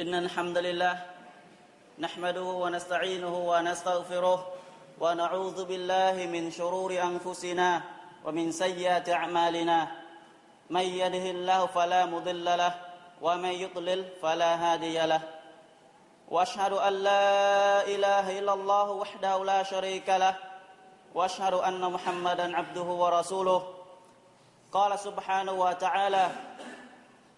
إن الحمد لله نحمده ونستعينه ونستغفره ونعوذ بالله من شرور أنفسنا ومن سيئات أعمالنا. من يده الله فلا مضل له ومن يضلل فلا هادي له. وأشهد أن لا إله إلا الله وحده لا شريك له. وأشهد أن محمدا عبده ورسوله. قال سبحانه وتعالى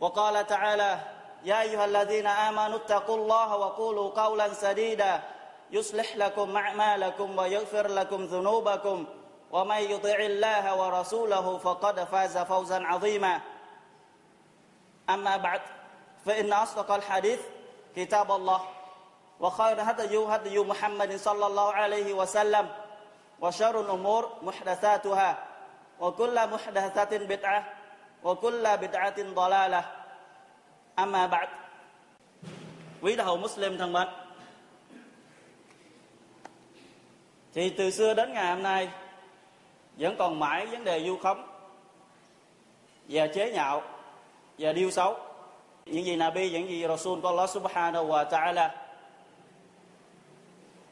وقال تعالى يا أيها الذين آمنوا اتقوا الله وقولوا قولا سديدا يصلح لكم أعمالكم ويغفر لكم ذنوبكم ومن يطع الله ورسوله فقد فاز فوزا عظيما. أما بعد فإن أصدق الحديث كتاب الله وخير هدي هدي محمد صلى الله عليه وسلم وشر الأمور محدثاتها وكل محدثة بدعة وكل بدعة ضلالة أما بعد Quý đạo hữu Muslim thân mến Thì từ xưa đến ngày hôm nay Vẫn còn mãi vấn đề du khống Và chế nhạo Và điêu xấu những gì Nabi những gì Rasul của Allah Subhanahu wa Ta'ala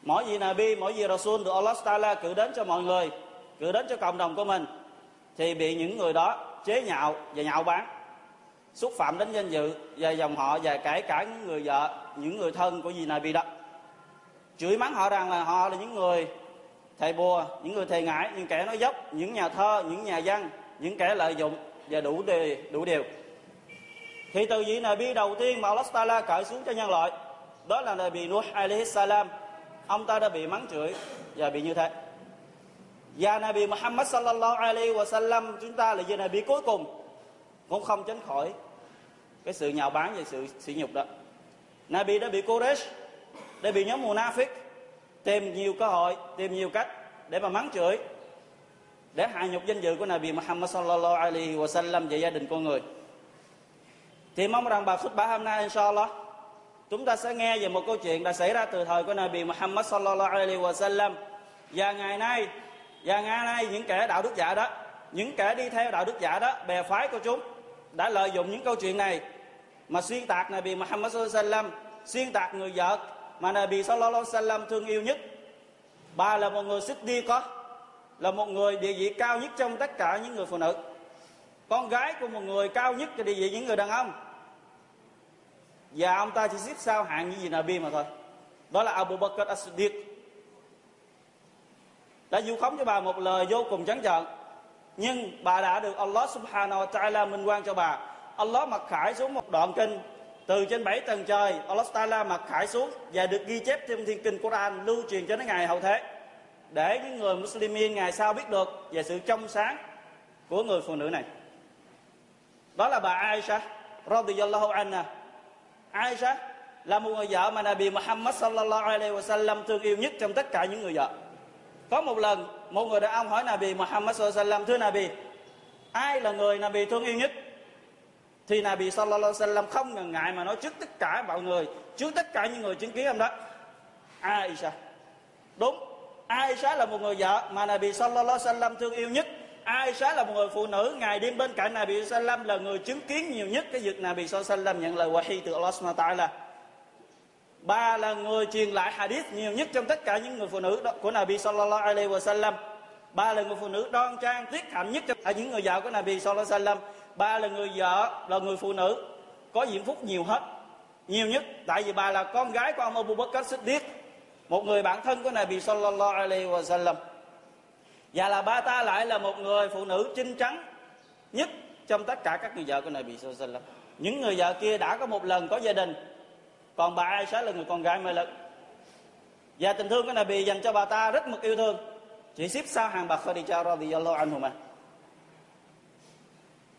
mỗi gì Nabi mỗi gì Rasul được Allah Ta'ala cử đến cho mọi người cử đến cho cộng đồng của mình thì bị những người đó chế nhạo và nhạo báng xúc phạm đến danh dự và dòng họ và kể cả những người vợ, những người thân của gì bị đó. Chửi mắng họ rằng là họ là những người thầy bùa, những người thầy ngải, những kẻ nói dốc, những nhà thơ, những nhà văn, những kẻ lợi dụng và đủ đề, đủ điều. Thì từ vị bi đầu tiên mà Allah Taala cởi xuống cho nhân loại, đó là Nabi Nuh alaihi salam. Ông ta đã bị mắng chửi và bị như thế và Nabi Muhammad sallallahu alaihi wa sallam chúng ta là vị Nabi cuối cùng. Cũng không tránh khỏi cái sự nhạo báng và sự sỉ nhục đó. Nabi đã bị Quraysh, đã bị nhóm Munafik tìm nhiều cơ hội, tìm nhiều cách để mà mắng chửi, để hạ nhục danh dự của Nabi Muhammad sallallahu alaihi wa sallam và gia đình con người. Thì mong rằng bài khutbah hôm nay, inshallah, chúng ta sẽ nghe về một câu chuyện đã xảy ra từ thời của Nabi Muhammad sallallahu alaihi wa sallam và ngày nay và ngày nay những kẻ đạo đức giả đó, những kẻ đi theo đạo đức giả đó, bè phái của chúng đã lợi dụng những câu chuyện này mà xuyên tạc Nabi Muhammad sallallahu alaihi wasallam, xuyên tạc người vợ mà Nabi sallallahu alaihi wasallam thương yêu nhất. Bà là một người xuất đi có, là một người địa vị cao nhất trong tất cả những người phụ nữ. Con gái của một người cao nhất cho địa vị những người đàn ông. Và ông ta chỉ xếp sau hạng như gì Nabi mà thôi. Đó là Abu Bakr as-Siddiq đã du khống cho bà một lời vô cùng trắng trợn nhưng bà đã được Allah subhanahu wa ta'ala minh quan cho bà. Allah mặc khải xuống một đoạn kinh. Từ trên bảy tầng trời, Allah ta'ala mặc khải xuống và được ghi chép trong thiên kinh Quran lưu truyền cho đến ngày hậu thế. Để những người Muslimin ngày sau biết được về sự trong sáng của người phụ nữ này. Đó là bà Aisha radhiyallahu anha. Aisha là một người vợ mà Nabi Muhammad sallallahu alaihi wasallam thương yêu nhất trong tất cả những người vợ có một lần, một người đàn ông hỏi Nabi Muhammad sallallahu alaihi thưa Nabi, ai là người Nabi thương yêu nhất? Thì Nabi sallallahu alaihi wasallam không ngần ngại mà nói, trước tất cả mọi người, trước tất cả những người chứng kiến ông đó. Aisha. Đúng, Aisha là một người vợ mà Nabi sallallahu alaihi wasallam thương yêu nhất. Aisha là một người phụ nữ, ngày đêm bên cạnh Nabi sallam là người chứng kiến nhiều nhất cái việc Nabi sallam nhận lời wahi từ Allah subhanahu wa ta'ala. Ba là người truyền lại hadith nhiều nhất trong tất cả những người phụ nữ của Nabi sallallahu alaihi wasallam. Ba là người phụ nữ đoan trang tiết hạnh nhất trong những người vợ của Nabi sallallahu alaihi wasallam. Ba là người vợ, là người phụ nữ, có diễm phúc nhiều hết, nhiều nhất tại vì bà là con gái của ông Abu Bakr Siddiq, một người bạn thân của Nabi sallallahu alaihi wasallam và là ba ta lại là một người phụ nữ trinh trắng nhất trong tất cả các người vợ của Nabi sallallahu alaihi wasallam những người vợ kia đã có một lần có gia đình còn bà Aisha là người con gái mê lực và tình thương của Nabi dành cho bà ta rất mực yêu thương. Chỉ xếp sau hàng bà Khadija radhiyallahu anhuma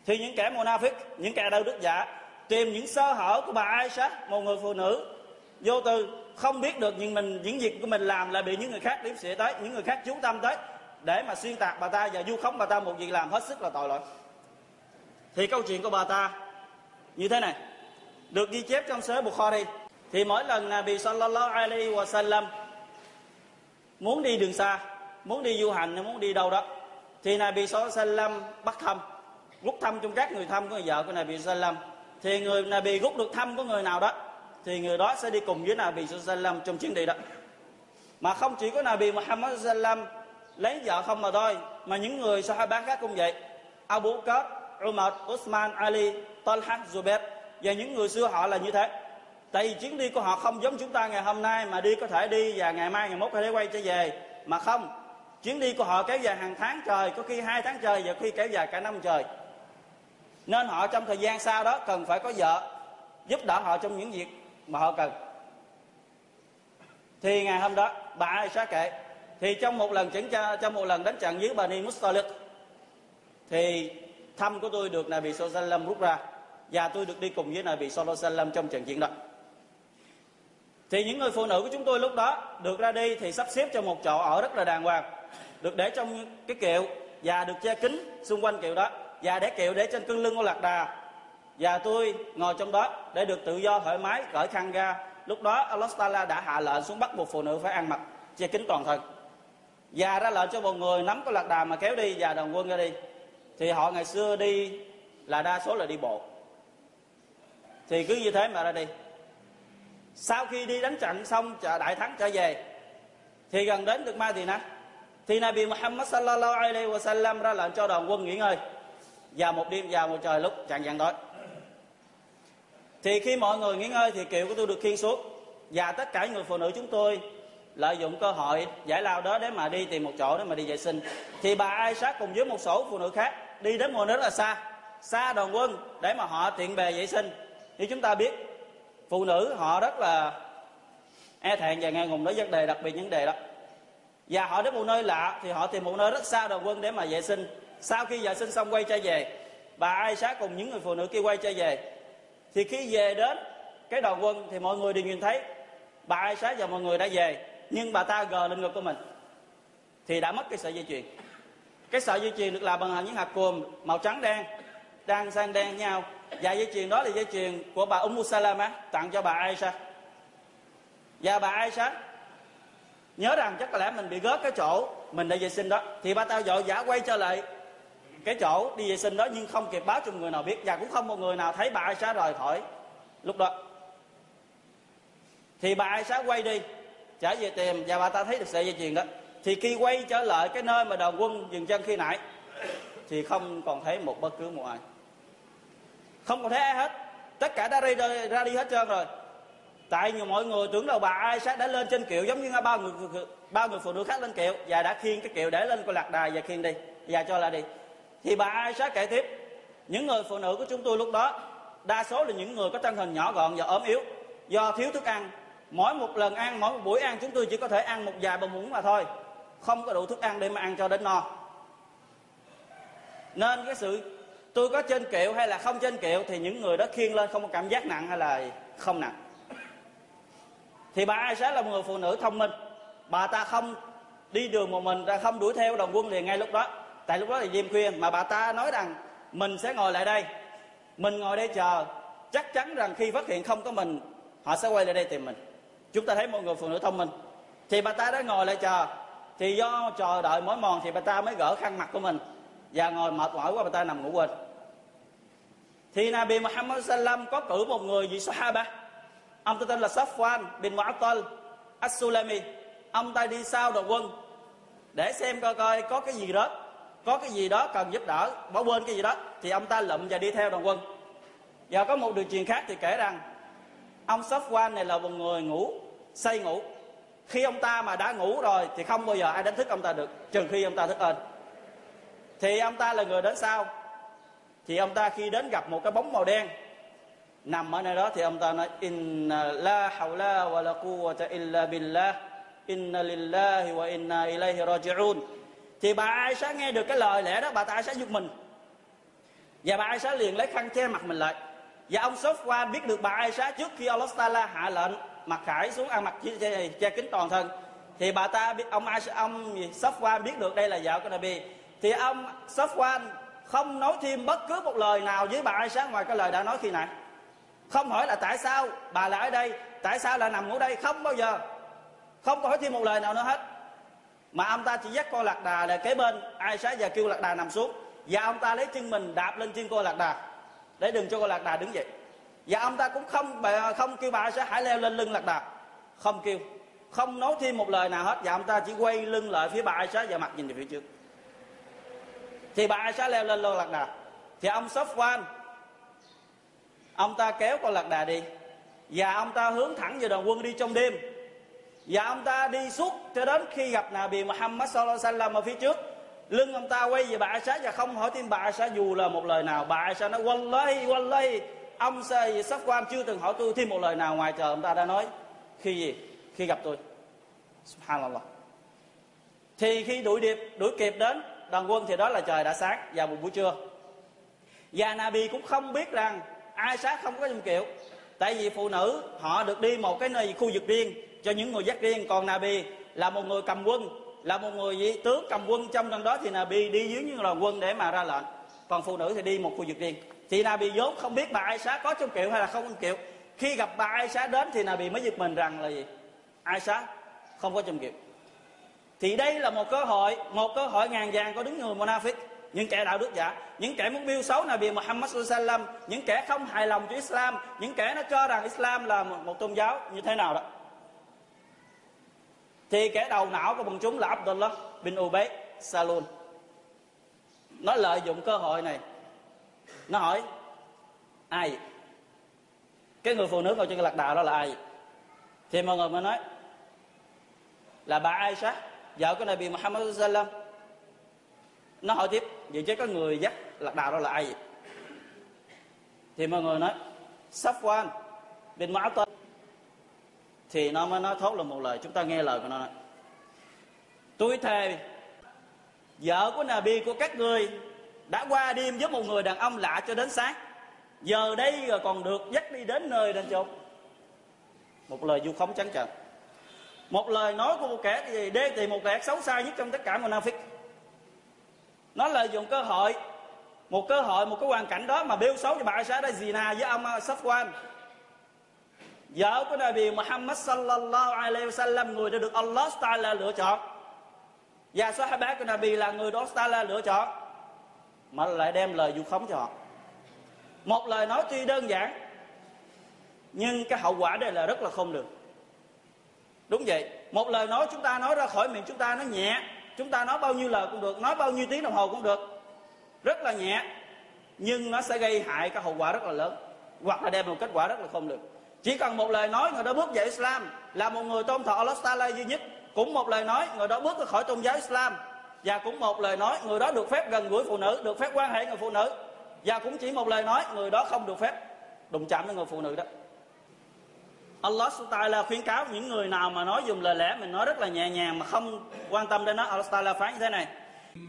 thì những kẻ munafik những kẻ đạo đức giả, tìm những sơ hở của bà Aisha một người phụ nữ, vô tư, không biết được nhưng mình, những việc của mình làm là bị những người khác điểm xỉa tới, những người khác chú tâm tới, để mà xuyên tạc bà ta và du khống bà ta một việc làm hết sức là tội lỗi. Thì câu chuyện của bà ta như thế này. Được ghi chép trong sớ Bukhari thì mỗi lần Nabi sallallahu alaihi wa sallam muốn đi đường xa muốn đi du hành muốn đi đâu đó thì Nabi sallallahu alaihi wa sallam bắt thăm rút thăm trong các người thăm của người vợ của Nabi sallallahu thì người Nabi rút được thăm của người nào đó thì người đó sẽ đi cùng với Nabi sallallahu trong chuyến đi đó. Mà không chỉ có Nabi Muhammad sallallahu lấy vợ không mà thôi mà những người Sahaba khác cũng vậy. Abu Bakr, Umar, Uthman, Ali, Talha, Zubair và những người xưa họ là như thế tại vì chuyến đi của họ không giống chúng ta ngày hôm nay mà đi có thể đi và ngày mai, ngày mốt có thể quay trở về. Mà không, chuyến đi của họ kéo dài hàng tháng trời, có khi hai tháng trời và khi kéo dài cả năm trời. Nên họ trong thời gian sau đó cần phải có vợ, giúp đỡ họ trong những việc mà họ cần. Thì ngày hôm đó, bà ai xá kệ thì trong một lần chuyển trong một lần đánh trận dưới Bani Mustalik, thì thăm của tôi được Nabi Sallallahu rút ra, và tôi được đi cùng với Nabi Sallallahu trong trận chiến đó thì những người phụ nữ của chúng tôi lúc đó được ra đi thì sắp xếp cho một chỗ ở rất là đàng hoàng, được để trong cái kiệu và được che kính xung quanh kiệu đó. Và để kiệu để trên cưng lưng của lạc đà. Và tôi ngồi trong đó để được tự do thoải mái, cởi khăn ra. Lúc đó Allah Taala đã hạ lệnh xuống bắt buộc phụ nữ phải ăn mặc che kính toàn thân. Và ra lệnh cho một người nắm cái lạc đà mà kéo đi và đồng quân ra đi. Thì họ ngày xưa đi là đa số là đi bộ. Thì cứ như thế mà ra đi sau khi đi đánh trận xong đại thắng trở về, thì gần đến được ma thì thì Nabi Muhammad sallallahu alaihi wa sallam ra lệnh cho đoàn quân nghỉ ngơi. Vào một đêm, vào một trời lúc chạng dạng tối. Thì khi mọi người nghỉ ngơi thì kiệu của tôi được khiên xuống. Và tất cả người phụ nữ chúng tôi lợi dụng cơ hội giải lao đó để mà đi tìm một chỗ để mà đi vệ sinh. Thì bà ai sát cùng với một số phụ nữ khác đi đến một nơi rất là xa xa đoàn quân để mà họ tiện bề vệ sinh. Như chúng ta biết phụ nữ họ rất là e thẹn và ngại ngùng đối vấn đề, đặc biệt những đề đó. Và họ đến một nơi lạ thì họ tìm một nơi rất xa đầu quân để mà vệ sinh. Sau khi vệ sinh xong quay trở về, bà ai sát cùng những người phụ nữ kia quay trở về. Thì khi về đến cái đầu quân thì mọi người đều nhìn thấy bà ai sát và mọi người đã về, nhưng bà ta gờ lên ngực của mình. Thì đã mất cái sợi dây chuyền. Cái sợi dây chuyền được làm bằng những hạt cùm màu trắng đen đang sang đen nhau và dây chuyền đó là dây chuyền của bà Ummu Salama, tặng cho bà Aisha. Và bà Aisha nhớ rằng chắc có lẽ mình bị gớt cái chỗ mình đã vệ sinh đó. Thì bà ta vội vã quay trở lại cái chỗ đi vệ sinh đó, nhưng không kịp báo cho người nào biết. Và cũng không một người nào thấy bà Aisha rời khỏi lúc đó. Thì bà Aisha quay đi trở về tìm và bà ta thấy được sợi dây chuyền đó. Thì khi quay trở lại cái nơi mà đoàn quân dừng chân khi nãy, thì không còn thấy một bất cứ một ai không còn thấy ai hết. Tất cả đã ra, ra đi hết trơn rồi. Tại nhiều mọi người tưởng đâu bà ai sát đã lên trên kiệu giống như bao người bao người phụ nữ khác lên kiệu. Và đã khiêng cái kiệu để lên con lạc đài và khiêng đi và cho là đi. Thì bà ai sát kể tiếp. Những người phụ nữ của chúng tôi lúc đó đa số là những người có thân hình nhỏ gọn và ốm yếu. Do thiếu thức ăn. Mỗi một lần ăn mỗi một buổi ăn chúng tôi chỉ có thể ăn một vài bông muỗng mà thôi. Không có đủ thức ăn để mà ăn cho đến no. Nên cái sự tôi có trên kiệu hay là không trên kiệu thì những người đó khiêng lên không có cảm giác nặng hay là không nặng. Thì bà Aisha là một người phụ nữ thông minh. Bà ta không đi đường một mình, ra không đuổi theo đồng quân liền ngay lúc đó. Tại lúc đó là đêm khuya mà bà ta nói rằng, mình sẽ ngồi lại đây. Mình ngồi đây chờ. Chắc chắn rằng khi phát hiện không có mình, họ sẽ quay lại đây tìm mình. Chúng ta thấy một người phụ nữ thông minh. Thì bà ta đã ngồi lại chờ. Thì do chờ đợi mỏi mòn thì bà ta mới gỡ khăn mặt của mình và ngồi mệt mỏi quá người ta nằm ngủ quên. Thì Nabi Muhammad sallam có cử một người vị Sahaba. Ông ta tên là Safwan bin Mu'attal As-Sulami. Ông ta đi sau đội quân để xem coi coi có cái gì đó, có cái gì đó cần giúp đỡ, bỏ quên cái gì đó. Thì ông ta lụm và đi theo đoàn quân. Và có một điều truyền khác thì kể rằng, ông Safwan này là một người ngủ, say ngủ. Khi ông ta mà đã ngủ rồi thì không bao giờ ai đánh thức ông ta được, trừ khi ông ta thức ơn thì ông ta là người đến sau. Thì ông ta khi đến gặp một cái bóng màu đen nằm ở nơi đó thì ông ta nói inna la hawla wa la quwwata illa billah inna lillahi wa inna ilayhi raji'un. Thì bà Aisha nghe được cái lời lẽ đó bà ta Aisha giật mình. Và bà Aisha liền lấy khăn che mặt mình lại. Và ông Sofwan biết được bà Aisha trước khi Allah Taala hạ lệnh mặc khải xuống ăn mặc che, che kín toàn thân. Thì bà ta biết ông Aisha, ông Sofwan biết được đây là vợ của Nabi thì ông Safwan không nói thêm bất cứ một lời nào với bà Aisha ngoài cái lời đã nói khi nãy. Không hỏi là tại sao bà lại ở đây, tại sao lại nằm ngủ đây, không bao giờ. Không có hỏi thêm một lời nào nữa hết. Mà ông ta chỉ dắt con lạc đà để kế bên Aisha và kêu lạc đà nằm xuống. Và ông ta lấy chân mình đạp lên chân cô lạc đà. Để đừng cho con lạc đà đứng dậy. Và ông ta cũng không không kêu bà sẽ hãy leo lên lưng lạc đà. Không kêu. Không nói thêm một lời nào hết. Và ông ta chỉ quay lưng lại phía bà Aisha và mặt nhìn về phía trước thì bà Aisha leo lên lô lạc đà. Thì ông Safwan, ông ta kéo con lạc đà đi. Và ông ta hướng thẳng về đoàn quân đi trong đêm. Và ông ta đi suốt cho đến khi gặp Nabi Muhammad sallallahu alaihi wasallam ở phía trước. Lưng ông ta quay về bà Aisha và không hỏi thêm bà Aisha dù là một lời nào. Bà Aisha nói, wallahi wallahi. Ông sắp quan chưa từng hỏi tôi thêm một lời nào ngoài trời ông ta đã nói, khi gì? Khi gặp tôi. Subhanallah. Thì khi đuổi điệp, đuổi kịp đến đoàn quân thì đó là trời đã sáng vào một buổi trưa. Và Nabi cũng không biết rằng ai sát không có trong kiệu. Tại vì phụ nữ, họ được đi một cái nơi khu vực riêng cho những người dắt riêng. Còn Nabi là một người cầm quân, là một người gì? tướng cầm quân. Trong trong đó thì Nabi đi dưới những đoàn quân để mà ra lệnh. Còn phụ nữ thì đi một khu vực riêng. Thì Nabi vốn không biết bà Aisha có trong kiệu hay là không trong kiệu. Khi gặp bà Aisha đến thì Nabi mới giật mình rằng là gì? Aisha không có trong kiệu thì đây là một cơ hội một cơ hội ngàn vàng có đứng người Monafik những kẻ đạo đức giả những kẻ muốn biêu xấu Nabi Muhammad sallam những kẻ không hài lòng với Islam những kẻ nó cho rằng Islam là một, một tôn giáo như thế nào đó. Thì kẻ đầu não của bọn chúng là Abdullah bin Ubay Salun nó lợi dụng cơ hội này. Nó hỏi ai cái người phụ nữ ngồi trên cái lạc đạo đó là ai thì mọi người mới nói là bà Aisha vợ của Nabi Muhammad sallam nó hỏi tiếp, vậy chứ có người dắt lạc đà đó là ai thì mọi người nói, Safwan bin Mu'attal thì nó mới nói thốt là một lời, chúng ta nghe lời của nó nói. Tôi thề, vợ của Nabi của các người đã qua đêm với một người đàn ông lạ cho đến sáng. Giờ đây rồi còn được dắt đi đến nơi đến chốn. Một lời du khống trắng trợn một lời nói của một kẻ gì đê thì một kẻ xấu xa nhất trong tất cả Munafik nó lợi dụng cơ hội, một cơ hội, một cái hoàn cảnh đó mà bêu xấu cho bà Aisha đây zina với ông à, Safwan. Vợ của Nabi Muhammad sallallahu alaihi wasallam, người đã được Allah Taala lựa chọn. Và Sahaba của Nabi là người đó Taala lựa chọn, mà lại đem lời vu khống cho họ. Một lời nói tuy đơn giản, nhưng cái hậu quả đây là rất là không được đúng vậy. Một lời nói chúng ta nói ra khỏi miệng chúng ta nó nhẹ. Chúng ta nói bao nhiêu lời cũng được, nói bao nhiêu tiếng đồng hồ cũng được. Rất là nhẹ, nhưng nó sẽ gây hại các hậu quả rất là lớn, hoặc là đem một kết quả rất là không được. Chỉ cần một lời nói, người đó bước vào Islam là một người tôn thọ Allah Taala duy nhất. Cũng một lời nói, người đó bước ra khỏi tôn giáo Islam. Và cũng một lời nói, người đó được phép gần gũi phụ nữ, được phép quan hệ người phụ nữ. Và cũng chỉ một lời nói, người đó không được phép đụng chạm với người phụ nữ đó. Allah Taala khuyến cáo những người nào mà nói dùng lời lẽ mình nói rất là nhẹ nhàng mà không quan tâm đến nó Allah Taala phán như thế này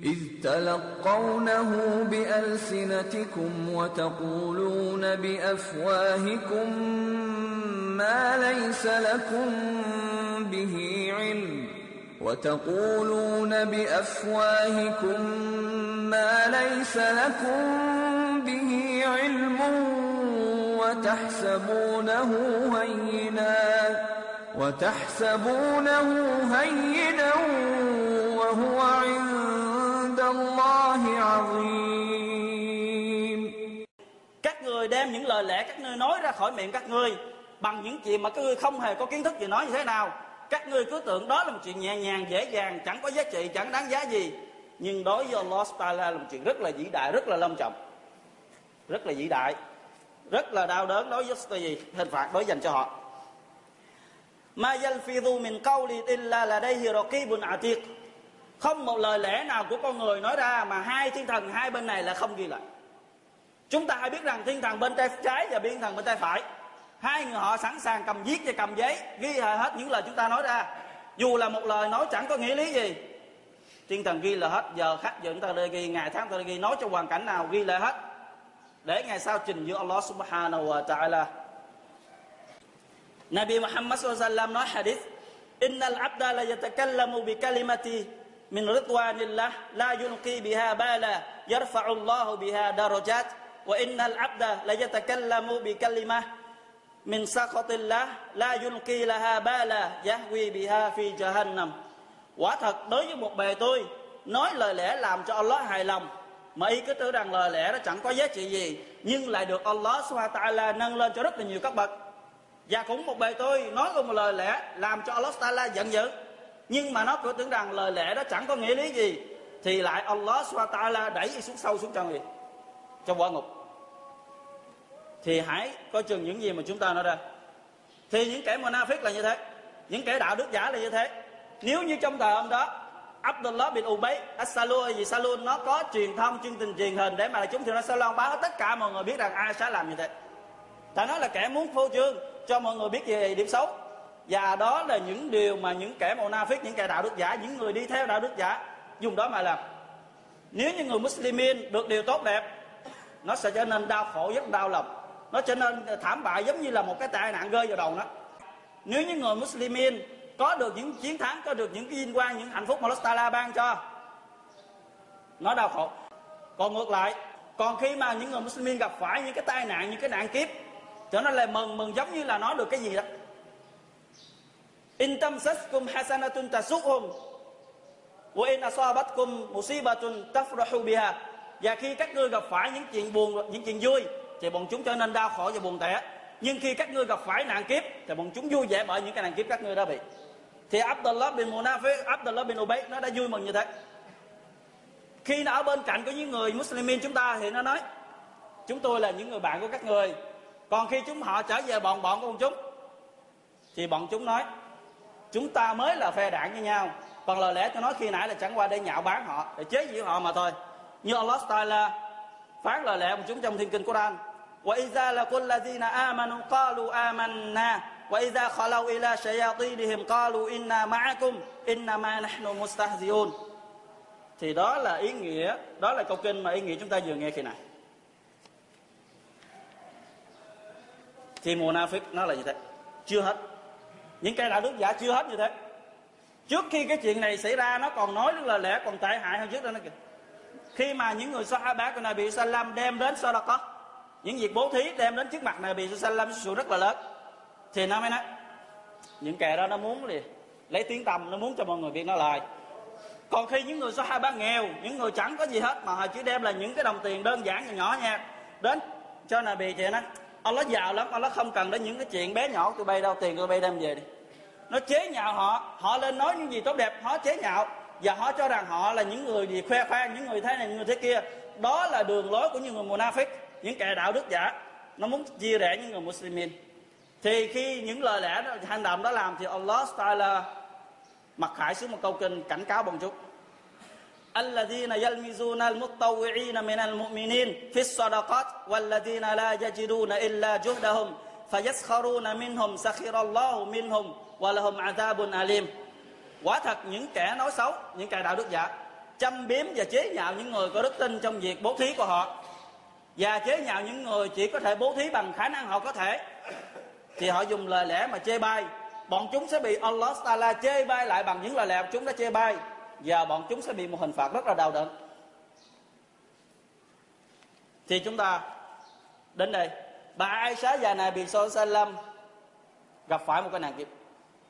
إذ تلقونه بألسنتكم وتقولون بأفواهكم ما ليس لكم به علم وتقولون بأفواهكم ما ليس لكم به علم وتحسبونه هينا وتحسبونه هينا وهو عند الله عظيم các người đem những lời lẽ các ngươi nói ra khỏi miệng các ngươi bằng những chuyện mà các ngươi không hề có kiến thức gì nói như thế nào các ngươi cứ tưởng đó là một chuyện nhẹ nhàng dễ dàng chẳng có giá trị chẳng đáng giá gì nhưng đối với Allah Taala là một chuyện rất là vĩ đại rất là lâm trọng rất là vĩ đại rất là đau đớn đối với cái gì? Hình phạt đối dành cho họ. Ma yalfidhu min qawli illa ladayhi raqibun atiq. Không một lời lẽ nào của con người nói ra mà hai thiên thần hai bên này là không ghi lại. Chúng ta hãy biết rằng thiên thần bên tay trái và thiên thần bên tay phải, hai người họ sẵn sàng cầm viết và cầm giấy, ghi lại hết những lời chúng ta nói ra. Dù là một lời nói chẳng có nghĩa lý gì. Thiên thần ghi là hết, giờ khách giờ chúng ta ghi, ngày tháng ta ghi, nói trong hoàn cảnh nào ghi lại hết để ngày sau trình giữa Allah subhanahu wa ta'ala. Nabi Muhammad SAW nói hadith, Innal abda la yatakallamu bi kalimati min ridwanillah, la yulqi biha bala, yarfa'u Allah biha darajat, wa innal abda la yatakallamu bi kalimah min sakhatillah la yulqi laha bala, yahwi biha fi jahannam. Quả thật, đối với một bề tôi, nói lời lẽ làm cho Allah hài lòng mà y cứ tưởng rằng lời lẽ nó chẳng có giá trị gì, nhưng lại được Allah subhanahu wa ta'ala nâng lên cho rất là nhiều các bậc. Và cũng một bề tôi nói một lời lẽ làm cho Allah ta'ala giận dữ. Nhưng mà nó cứ tưởng rằng lời lẽ đó chẳng có nghĩa lý gì, thì lại Allah subhanahu wa ta'ala đẩy y xuống sâu xuống trong gì trong quả ngục. Thì hãy coi chừng những gì mà chúng ta nói ra. Thì những kẻ monafik là như thế, những kẻ đạo đức giả là như thế. Nếu như trong thời hôm đó Abdullah bin Ubay As-Salul gì Salul nó có truyền thông, chương trình truyền hình để mà chúng thì nó Salon báo. Tất cả mọi người biết rằng ai sẽ làm như thế. Ta nói là kẻ muốn phô trương cho mọi người biết về điểm xấu. Và đó là những điều mà những kẻ monafik những kẻ đạo đức giả, những người đi theo đạo đức giả dùng đó mà làm. Nếu như người Muslimin được điều tốt đẹp, nó sẽ trở nên đau khổ rất đau lòng. Nó trở nên thảm bại giống như là một cái tai nạn rơi vào đầu nó. Nếu như người Muslimin có được những chiến thắng, có được những cái vinh quang, những hạnh phúc mà Allah Taala ban cho. Nó đau khổ. Còn ngược lại, còn khi mà những người muslim gặp phải những cái tai nạn, những cái nạn kiếp cho nó lại mừng mừng giống như là nó được cái gì đó. In tamsaskum hasanatun tasukhum wa in asabatkum musibatun tafrahu biha. Và khi các ngươi gặp phải những chuyện buồn, những chuyện vui, thì bọn chúng trở nên đau khổ và buồn tẻ. Nhưng khi các ngươi gặp phải nạn kiếp, thì bọn chúng vui vẻ bởi những cái nạn kiếp các ngươi đã bị thì Abdullah bin Munafiq, Abdullah bin Ubay nó đã vui mừng như thế. Khi nó ở bên cạnh của những người Muslimin chúng ta thì nó nói, chúng tôi là những người bạn của các người. Còn khi chúng họ trở về bọn bọn của chúng, thì bọn chúng nói, chúng ta mới là phe đảng với nhau. Còn lời lẽ tôi nói khi nãy là chẳng qua để nhạo báng họ, để chế giễu họ mà thôi. Như Allah Taala phán lời lẽ của chúng trong thiên kinh Quran, wa idza laqul ladina amanu qalu amanna. وإذا خلوا إلى شياطينهم قالوا إنا معكم إنما نحن مستهزئون thì đó là ý nghĩa đó là câu kinh mà ý nghĩa chúng ta vừa nghe khi này thì munafik nó là như thế chưa hết những cái đạo đức giả chưa hết như thế trước khi cái chuyện này xảy ra nó còn nói những lời lẽ còn tệ hại hơn trước đó nó kìa khi mà những người Sahaba của Nabi Sallam đem đến Sadaqah những việc bố thí đem đến trước mặt Nabi Sallam sự rất là lớn thì nó mới nói những kẻ đó nó muốn gì? Lấy tiếng tăm, nó muốn cho mọi người biết nó lại. Còn khi những người số hai ba nghèo, những người chẳng có gì hết mà họ chỉ đem là những cái đồng tiền đơn giản nhỏ nhỏ nha. Đến cho Nabi thì nó Allah giàu lắm Allah không cần đến những cái chuyện bé nhỏ, tụi bay đâu, tiền tụi bay đem về đi. Nó chế nhạo họ họ lên nói những gì tốt đẹp, họ chế nhạo. Và họ cho rằng họ là những người gì khoe khoang, những người thế này, những người thế kia. Đó là đường lối của những người munafik những kẻ đạo đức giả. Nó muốn chia rẽ những người muslimin thì khi những lời lẽ đó, hành động đó làm thì Allah Taala mặc khải xuống một câu kinh cảnh cáo bọn chúng الذين يلمزون المتطوعين من المؤمنين في الصدقات والذين لا يجدون إلا جهدهم فيسخرون منهم سخر الله منهم ولهم عذاب أليم quả thật những kẻ nói xấu những kẻ đạo đức giả châm biếm và chế nhạo những người có đức tin trong việc bố thí của họ và chế nhạo những người chỉ có thể bố thí bằng khả năng họ có thể thì họ dùng lời lẽ mà chê bai. Bọn chúng sẽ bị Allah Taala chê bai lại bằng những lời lẽ chúng đã chê bai. Và bọn chúng sẽ bị một hình phạt rất là đau đớn. Thì chúng ta đến đây. Bà Aisha già này bị Sallam gặp phải một cái nạn kiếp.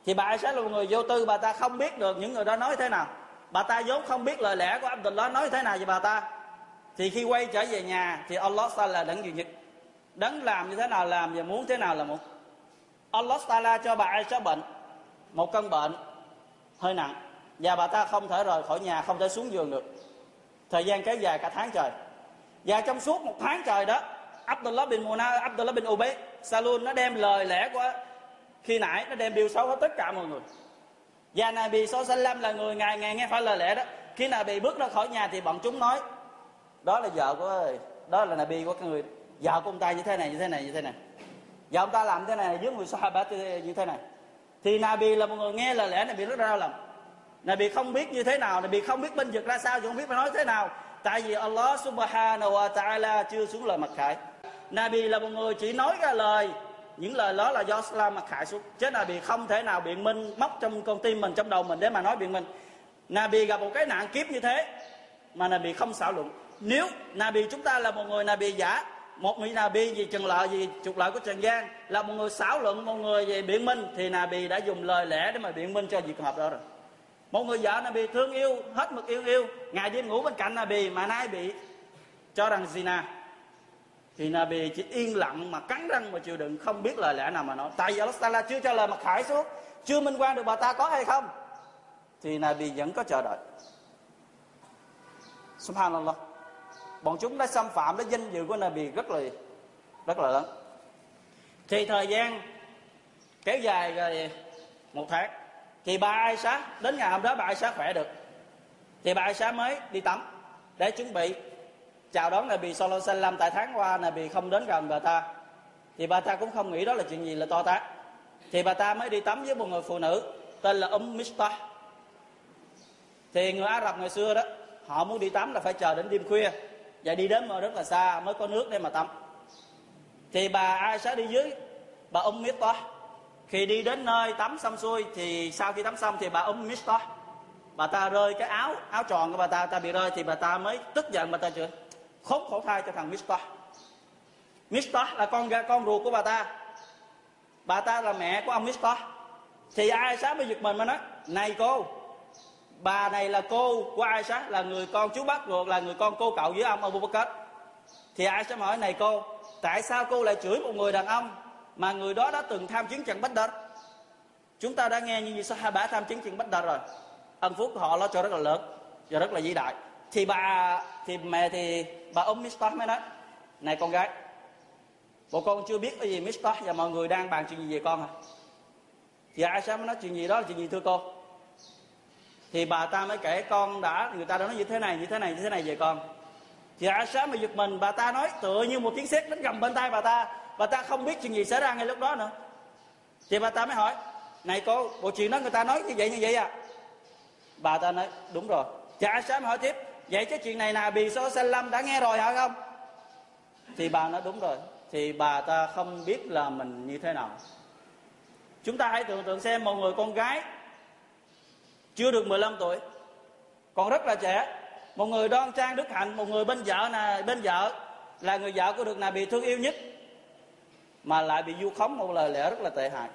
Thì bà Aisha là một người vô tư, bà ta không biết được những người đó nói thế nào. Bà ta vốn không biết lời lẽ của Abdullah nói thế nào về bà ta. Thì khi quay trở về nhà, thì Allah Taala là đấng duy nhất. Đấng làm như thế nào, làm và muốn thế nào là muốn. Allah Taala cho bà Aisha bệnh, một căn bệnh hơi nặng, và bà ta không thể rời khỏi nhà, không thể xuống giường được. Thời gian kéo dài cả tháng trời. Và trong suốt một tháng trời đó, Abdullah bin Muna, Abdullah bin Ubay Salun nó đem lời lẽ của khi nãy, nó đem điều xấu hết tất cả mọi người. Và Nabi Sallam là người ngày ngày nghe phải lời lẽ đó. Khi Nabi bước ra khỏi nhà thì bọn chúng nói, đó là vợ của đó là Nabi của cái người. Vợ của ông ta như thế này, như thế này, như thế này và ông ta làm thế này với người Sahaba như thế này. Thì Nabi là một người nghe lời lẽ, Nabi rất đau lòng. Nabi không biết như thế nào, Nabi không biết bên vực ra sao, chứ không biết phải nói thế nào. Tại vì Allah subhanahu wa ta'ala chưa xuống lời mặc khải. Nabi là một người chỉ nói ra lời. Những lời đó là do Islam mặc khải xuống. Chứ Nabi không thể nào biện minh, móc trong con tim mình, trong đầu mình để mà nói biện minh. Nabi gặp một cái nạn kiếp như thế mà Nabi không xảo luận. Nếu Nabi chúng ta là một người Nabi giả một người Nabi vì trần lợi vì trục lợi của trần gian, là một người xảo luận, một người về biện minh, thì Nabi đã dùng lời lẽ để mà biện minh cho việc hợp đó rồi. Một người vợ Nabi thương yêu, hết mực yêu yêu, ngày đêm ngủ bên cạnh Nabi mà nay bị cho rằng zina thì Nabi chỉ yên lặng mà cắn răng mà chịu đựng, không biết lời lẽ nào mà nói. Tại vì Allah Taala chưa cho lời mặt khải xuống, chưa minh quan được bà ta có hay không, thì Nabi vẫn có chờ đợi. Subhanallah bọn chúng đã xâm phạm đến danh dự của Nabi rất là rất là lớn. Thì thời gian kéo dài rồi một tháng, thì bà Aisha, đến ngày hôm đó bà Aisha khỏe được. Thì bà Aisha mới đi tắm để chuẩn bị chào đón Nabi Sallallahu Alaihi Wasallam. Tại tháng qua Nabi không đến gần bà ta, thì bà ta cũng không nghĩ đó là chuyện gì là to tát. Thì bà ta mới đi tắm với một người phụ nữ tên là Umm Mistah thì người Ả Rập ngày xưa đó, họ muốn đi tắm là phải chờ đến đêm khuya và đi đến mà rất là xa, mới có nước để mà tắm. Thì bà Aisha đi dưới, bà Umm Mistah khi đi đến nơi tắm xong xuôi thì sau khi tắm xong thì bà Umm Mistah bà ta rơi cái áo áo tròn của bà ta ta bị rơi thì bà ta mới tức giận, bà ta chửi, khốn khổ thai cho thằng Mistah Mistah là con con ruột của bà ta. Bà ta là mẹ của ông Mistah thì ai sáng mới giật mình mà nói, này cô bà này là cô của Aisha, là người con chú bác ruột, là người con cô cậu với ông Abu Bakr. Thì Aisha hỏi, này cô, tại sao cô lại chửi một người đàn ông mà người đó đã từng tham chiến trận Bách đất chúng ta đã nghe như Sahaba tham chiến trận Bách đất rồi. Ân phúc của họ lo cho rất là lớn và rất là vĩ đại. Thì bà, thì mẹ, thì bà umm ông Mistah mới nói, này con gái, bộ con chưa biết cái gì Mistah và mọi người đang bàn chuyện gì về con à? Thì Aisha mới nói, chuyện gì đó là chuyện gì thưa cô? Thì bà ta mới kể, con đã người ta đã nói như thế này, như thế này, như thế này về con. Thì Aisha mà giật mình, bà ta nói tựa như một tiếng sét đánh gầm bên tay bà ta. Bà ta không biết chuyện gì xảy ra ngay lúc đó nữa. Thì bà ta mới hỏi, này cô, bộ chuyện đó người ta nói như vậy như vậy à? Bà ta nói, đúng rồi. Thì Aisha mới hỏi tiếp, vậy cái chuyện này Nabi lâm đã nghe rồi hả không? Thì bà nói, đúng rồi. Thì bà ta không biết là mình như thế nào. Chúng ta hãy tưởng tượng xem một người con gái chưa được 15 tuổi. Còn rất là trẻ. Một người đoan trang đức hạnh một người bên vợ là bên vợ là người vợ của được bị thương yêu nhất mà lại bị du khống một lời lẽ rất là tệ hại.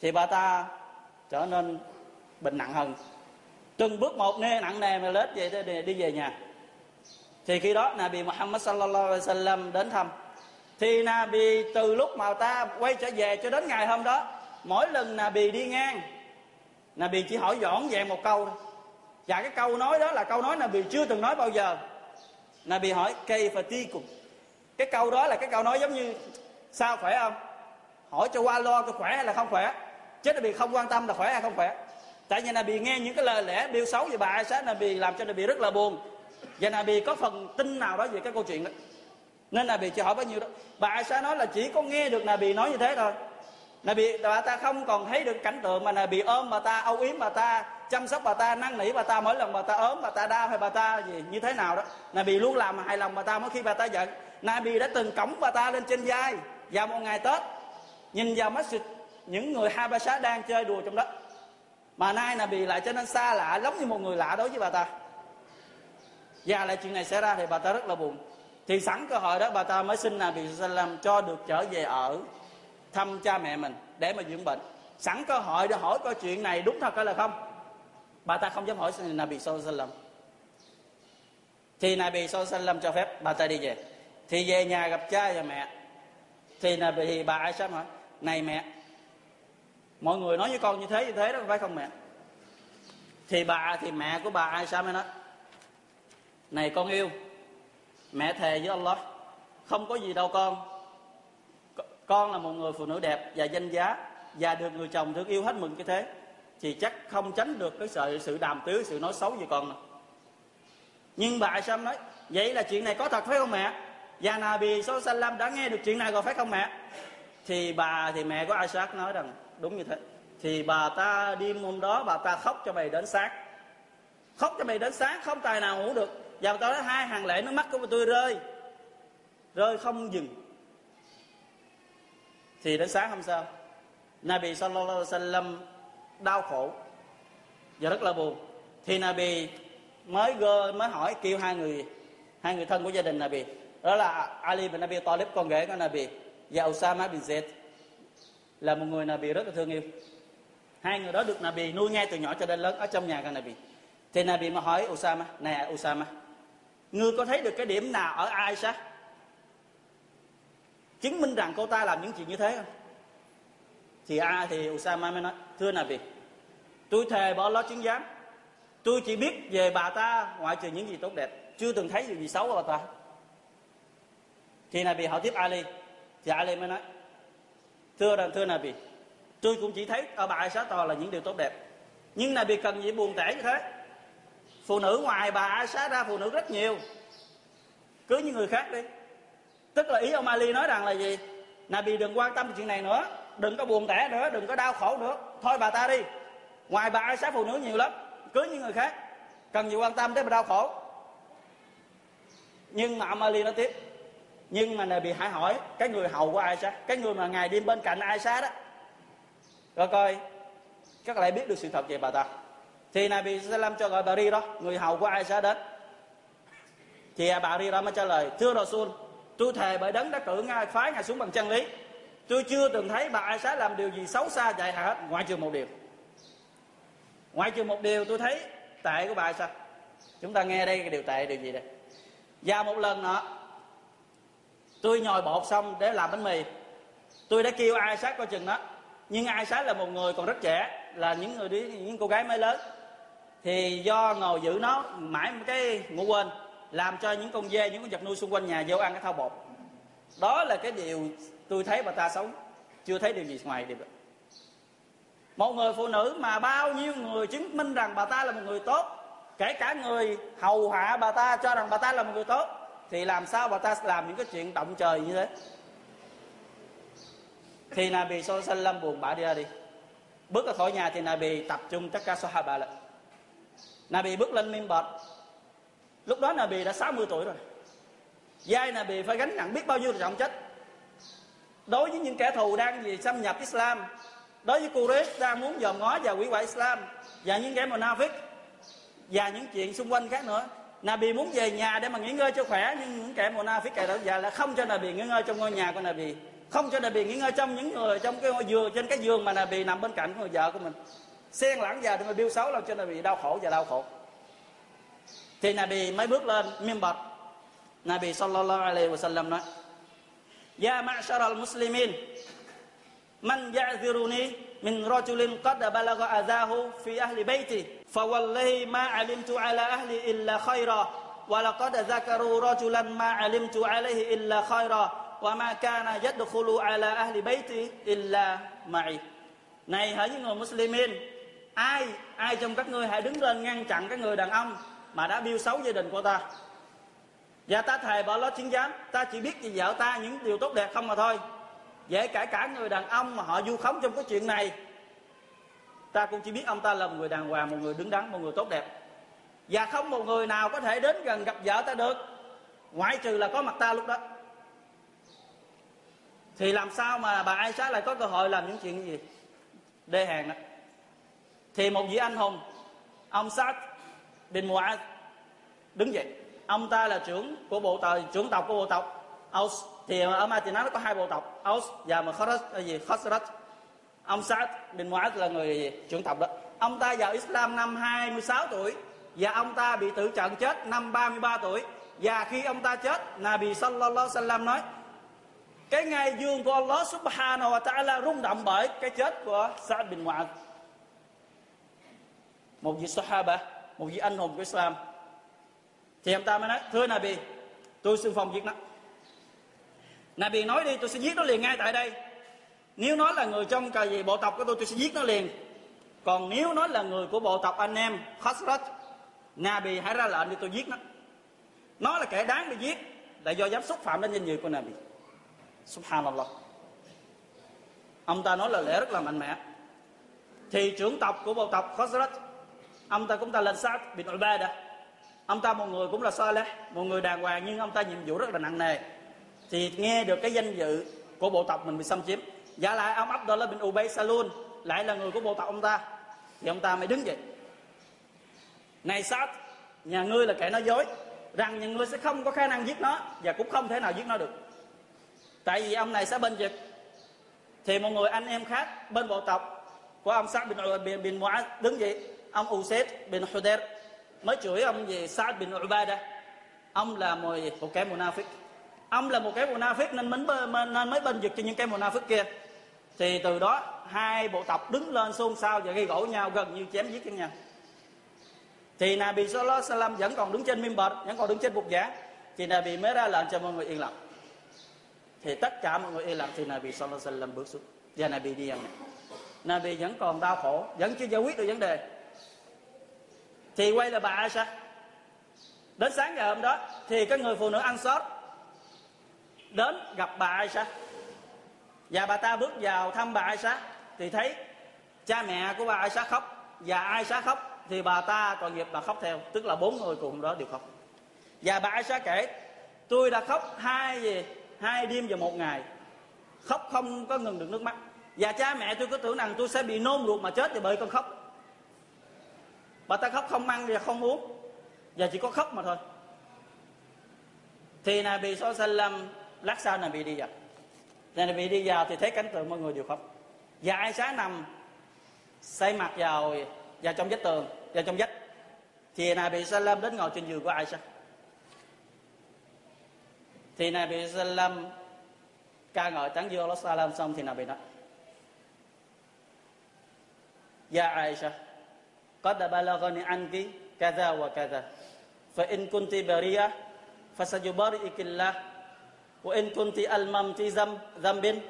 Thì bà ta trở nên bệnh nặng hơn. Từng bước một nê nặng nề mà lết về đi, đi về nhà. Thì khi đó Nabi Muhammad sallallahu alaihi wasallam đến thăm. Thì Nabi từ lúc mà ta quay trở về cho đến ngày hôm đó mỗi lần Nabi đi ngang Nabi chỉ hỏi dõn dẹn một câu thôi. Và cái câu nói đó là câu nói Nabi chưa từng nói bao giờ. Nabi hỏi cây và ti cùng cái câu đó là cái câu nói giống như, sao khỏe không? Hỏi cho qua lo có khỏe hay là không khỏe? Chứ Nabi không quan tâm là khỏe hay không khỏe. Tại vì Nabi nghe những cái lời lẽ biêu xấu về bà Aisha, Nabi làm cho Nabi rất là buồn. Và Nabi có phần tin nào đó về cái câu chuyện đó. Nên Nabi chỉ hỏi bao nhiêu đó. Bà Aisha nói là chỉ có nghe được Nabi nói như thế thôi. Nabi bà ta không còn thấy được cảnh tượng mà Nabi ôm bà ta, âu yếm bà ta, chăm sóc bà ta, năn nỉ bà ta, mỗi lần bà ta ốm, bà ta đau hay bà ta gì, như thế nào đó. Nabi luôn làm hài lòng bà ta mỗi khi bà ta giận. Nabi đã từng cõng bà ta lên trên vai vào một ngày Tết. Nhìn vào masjid những người Habasha đang chơi đùa trong đó. Mà nay là bị lại cho nên xa lạ, giống như một người lạ đối với bà ta. Và lại chuyện này xảy ra thì bà ta rất là buồn. Thì sẵn cơ hội đó bà ta mới xin là bị làm cho được trở về ở thăm cha mẹ mình để mà dưỡng bệnh. Sẵn cơ hội để hỏi coi chuyện này đúng thật hay là không? Bà ta không dám hỏi Nabi Sallam thì Nabi Sallam cho phép bà ta đi về. Thì về nhà gặp cha và mẹ. Thì Nabi, bà Aisha hỏi, này mẹ, mọi người nói với con như thế như thế đó phải không mẹ? Thì bà, thì mẹ của bà ai sao mới nói, này con yêu, mẹ thề với Allah, không có gì đâu con con là một người phụ nữ đẹp và danh giá và được người chồng thương yêu hết mừng như thế. Thì chắc không tránh được cái sự sự đàm tiếu sự nói xấu về con đâu. nhưng bà sâm nói, vậy là chuyện này có thật, phải không mẹ? Và Nabi Sallam đã nghe được chuyện này rồi, phải không mẹ? Thì bà, thì mẹ của Isaac nói rằng, đúng như thế. Thì bà ta đêm hôm đó, bà ta khóc cho mày đến sáng. Khóc cho mày đến sáng, không tài nào ngủ được. Và tôi nói hai hàng lệ nước mắt của tôi rơi. Rơi không dừng thì đến sáng hôm sau, Nabi sallallahu alaihi wasallam đau khổ và rất là buồn. Thì Nabi mới gơ, mới hỏi, kêu hai người hai người thân của gia đình Nabi. Đó là Ali bin Abi Talib, con rể của Nabi, và Usama bin Zaid, là một người Nabi rất là thương yêu. Hai người đó được Nabi nuôi ngay từ nhỏ cho đến lớn ở trong nhà của Nabi. Thì Nabi mới hỏi Usama nè Usama, ngươi có thấy được cái điểm nào ở Aisha chứng minh rằng cô ta làm những chuyện như thế không? Thì a thì Usama mới nói, thưa Nabi, tôi thề bỏ ló chứng giám. Tôi chỉ biết về bà ta ngoại trừ những gì tốt đẹp. Chưa từng thấy điều gì xấu ở bà ta. Thì Nabi hỏi tiếp Ali, thì Ali mới nói, thưa thưa Nabi, tôi cũng chỉ thấy ở bà Aisha to là những điều tốt đẹp. Nhưng Nabi cần gì buồn tẻ như thế? Phụ nữ ngoài bà Aisha ra phụ nữ rất nhiều. Cưới những người khác đi tức là ý ông Ali nói rằng là gì? Nabi đừng quan tâm chuyện này nữa. Đừng có buồn tẻ nữa, đừng có đau khổ nữa. Thôi bà ta đi. Ngoài bà Aisha phụ nữ nhiều lắm cưới những người khác. Cần gì quan tâm tới mà đau khổ? Nhưng mà ông Ali nói tiếp. Nhưng mà Nabi hãy hỏi, cái người hầu của ai Aisha, cái người mà ngày đêm bên cạnh ai Aisha đó. Rồi coi, các lại biết được sự thật về bà ta. Thì Nabi Sallam cho gọi bà Ri đó người hầu của ai Aisha đến. Thì bà Ri đó mới trả lời, thưa Rasul tôi thề bởi đấng đã cử ngài phái ngài xuống bằng chân lý. Tôi chưa từng thấy bà ai Aisha làm điều gì xấu xa dại hết ngoại trừ một điều. Ngoại trừ một điều tôi thấy tệ của bà Aisha. Chúng ta nghe đây cái điều tệ, điều gì đây? Và một lần nữa, tôi nhồi bột xong để làm bánh mì. Tôi đã kêu ai sát coi chừng đó. Nhưng ai sát là một người còn rất trẻ, là những người đi, những cô gái mới lớn. Thì do ngồi giữ nó mãi một cái, ngủ quên làm cho những con dê, những con vật nuôi xung quanh nhà vô ăn cái thau bột. Đó là cái điều tôi thấy bà ta sống. Chưa thấy điều gì ngoài điều đó. Một người phụ nữ mà bao nhiêu người chứng minh rằng bà ta là một người tốt, kể cả người hầu hạ bà ta, cho rằng bà ta là một người tốt, thì làm sao bà ta làm những cái chuyện động trời như thế? Thì Nabi lâm buồn bã đi ra đi. Bước ra khỏi nhà thì Nabi tập trung tất cả Sahaba lại. Nabi bước lên minbar lúc đó Nabi đã 60 tuổi rồi. Giai Nabi phải gánh nặng biết bao nhiêu trọng trách. Đối với những kẻ thù đang gì xâm nhập Islam, đối với Quraysh đang muốn dòm ngó và hủy hoại Islam, và những kẻ Munafik và những chuyện xung quanh khác nữa, Nabi muốn về nhà để mà nghỉ ngơi cho khỏe, nhưng những kẻ Munafik kẻ đó già là không cho Nabi nghỉ ngơi trong ngôi nhà của Nabi, không cho Nabi nghỉ ngơi trong những người, trong cái ngôi giường, trên cái giường mà Nabi nằm bên cạnh của người vợ của mình. Xen lẫn vào để mà biêu xấu làm cho Nabi đau khổ và đau khổ thì Nabi mới bước lên mimbar. Nabi sallallahu alaihi wasallam nói, Ya ma'shar al-muslimin, Man ya'ziruni min rajulin qad balagha adhahu fi ahli bayti, fa wallahi ma 'alimtu ala ahli illa khaira wa laqad dhakaru rajulan ma 'alimtu alayhi illa khaira wa ma kana yadkhulu ala ahli bayti illa ma'i. Này hỡi những người muslimin, ai ai trong các ngươi hãy đứng lên ngăn chặn các người đàn ông? Mà đã biêu xấu gia đình của ta. Và ta thề bỏ lót chiến giám, ta chỉ biết về vợ ta những điều tốt đẹp không mà thôi. Dễ cả cả người đàn ông mà họ du khống trong cái chuyện này, ta cũng chỉ biết ông ta là một người đàng hoàng, một người đứng đắn, một người tốt đẹp. Và không một người nào có thể đến gần gặp vợ ta được, ngoại trừ là có mặt ta lúc đó. Thì làm sao mà bà Aisha lại có cơ hội làm những chuyện gì? Đê hèn đó thì một vị anh hùng, ông Sát bin Muaz. Đứng dậy. Ông ta là trưởng của bộ tộc, trưởng tộc của bộ tộc Aus. Thì ở Madinah nó có hai bộ tộc, Aus và mà Khazraj gì? Khosrat. Ông Sa'd bin Muaz là người trưởng tộc đó. Ông ta vào Islam năm 26 tuổi và ông ta bị tử trận chết năm 33 tuổi. Và khi ông ta chết, Nabi sallallahu alaihi wasallam nói, cái ngày dương của Allah subhanahu wa ta'ala rung động bởi cái chết của Sa'd bin Mu'adh một vị sahaba một vị anh hùng của Islam. Thì ông ta mới nói, thưa Nabi, tôi xưng phong giết nó. Nabi nói đi, tôi sẽ giết nó liền ngay tại đây. Nếu nó là người trong cà gì bộ tộc của tôi tôi sẽ giết nó liền. Còn nếu nó là người của bộ tộc anh em Khosrat Nabi hãy ra lệnh để tôi giết nó. Nó là kẻ đáng bị giết, là do dám xúc phạm đến danh dự của Nabi. Subhanallah. Ông ta nói là lẽ rất là mạnh mẽ. Thì trưởng tộc của bộ tộc Khosrat ông ta cũng ta lên sát bin Ubadah. Ông ta một người cũng là Saleh một người đàng hoàng nhưng ông ta nhiệm vụ rất là nặng nề. Thì nghe được cái danh dự của bộ tộc mình bị xâm chiếm giả lại ông Abdullah bin Ubay Salun lại là người của bộ tộc ông ta. Thì ông ta mới đứng dậy. Này sát nhà ngươi là kẻ nói dối rằng nhà ngươi sẽ không có khả năng giết nó và cũng không thể nào giết nó được. Tại vì ông này sẽ bên trực thì một người anh em khác bên bộ tộc của ông Sa'd bin bin, bin Mu'ad đứng dậy ông Usaid bin Hudair mới chửi ông về Sa'd bin Ubada ông là một, một kẻ munafik ông là một kẻ munafik nên mới nên mới bên vực cho những kẻ munafik kia. Thì từ đó hai bộ tộc đứng lên xôn xao và gây gỗ nhau gần như chém giết lẫn nhau thì Nabi Sallallahu Alaihi Wasallam vẫn còn đứng trên mimbar vẫn còn đứng trên bục giảng thì Nabi mới ra lệnh cho mọi người yên lặng. Thì tất cả mọi người yên lặng thì Nabi Sallallahu Alaihi Wasallam bước xuống. Và Nabi đi ăn Nabi vẫn còn đau khổ vẫn chưa giải quyết được vấn đề thì quay là bà Aisha. Đến sáng ngày hôm đó, thì cái người phụ nữ ăn sót đến gặp bà Aisha. Và bà ta bước vào thăm bà Aisha, thì thấy cha mẹ của bà Aisha khóc và Aisha khóc, thì bà ta tội nghiệp bà khóc theo, tức là bốn người cùng đó đều khóc. Và bà Aisha kể, tôi đã khóc hai gì, hai đêm và một ngày. Khóc không có ngừng được nước mắt. Và cha mẹ tôi cứ tưởng rằng tôi sẽ bị nôn ruột mà chết thì bởi con khóc bà ta khóc không ăn và không uống. Và chỉ có khóc mà thôi. Thì Nabi Sallam lát sau Nabi đi vào. Thì Nabi đi vào thì thấy cảnh tượng mọi người đều khóc. Và ai sáng nằm xây mặt vào vào trong vách tường, vào trong vách. Thì Nabi Sallam đến ngồi trên giường của Aisha. Thì Nabi Sallam ca ngợi tán dương Allah Sallam xong thì Nabi nói Ya Aisha qad balagani anki kaza wa kaza. Fa in kunti bariyah fasajubari'ikillah wa in kunti almamti zambin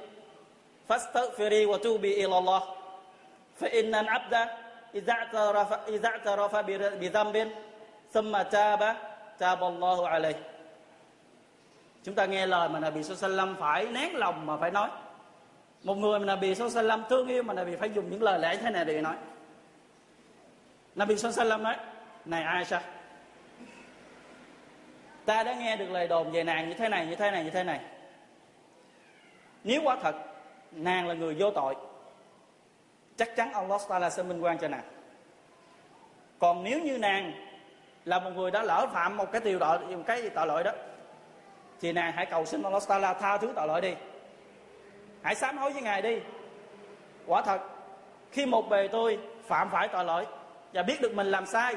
fastaghfiri wa tubi ila Allah fa innal abda idza i'tarafa idza i'tarafa bi dhanbin thumma taba taba Allahu alayh. Chúng ta nghe lời mà Nabi sallam phải nén lòng mà phải nói. Một người mà Nabi sallam thương yêu mà Nabi phải dùng những lời lẽ thế này để nói. Nabi Sallam nói Này Aisha Ta đã nghe được lời đồn về nàng như thế này, như thế này, như thế này. Nếu quả thật Nàng là người vô tội Chắc chắn Allah Ta'ala sẽ minh quan cho nàng. Còn nếu như nàng Là một người đã lỡ phạm một cái điều tội một cái tội lỗi đó Thì nàng hãy cầu xin Allah Ta'ala tha thứ tội lỗi đi. Hãy sám hối với Ngài đi. Quả thật Khi một bề tôi phạm phải tội lỗi và biết được mình làm sai.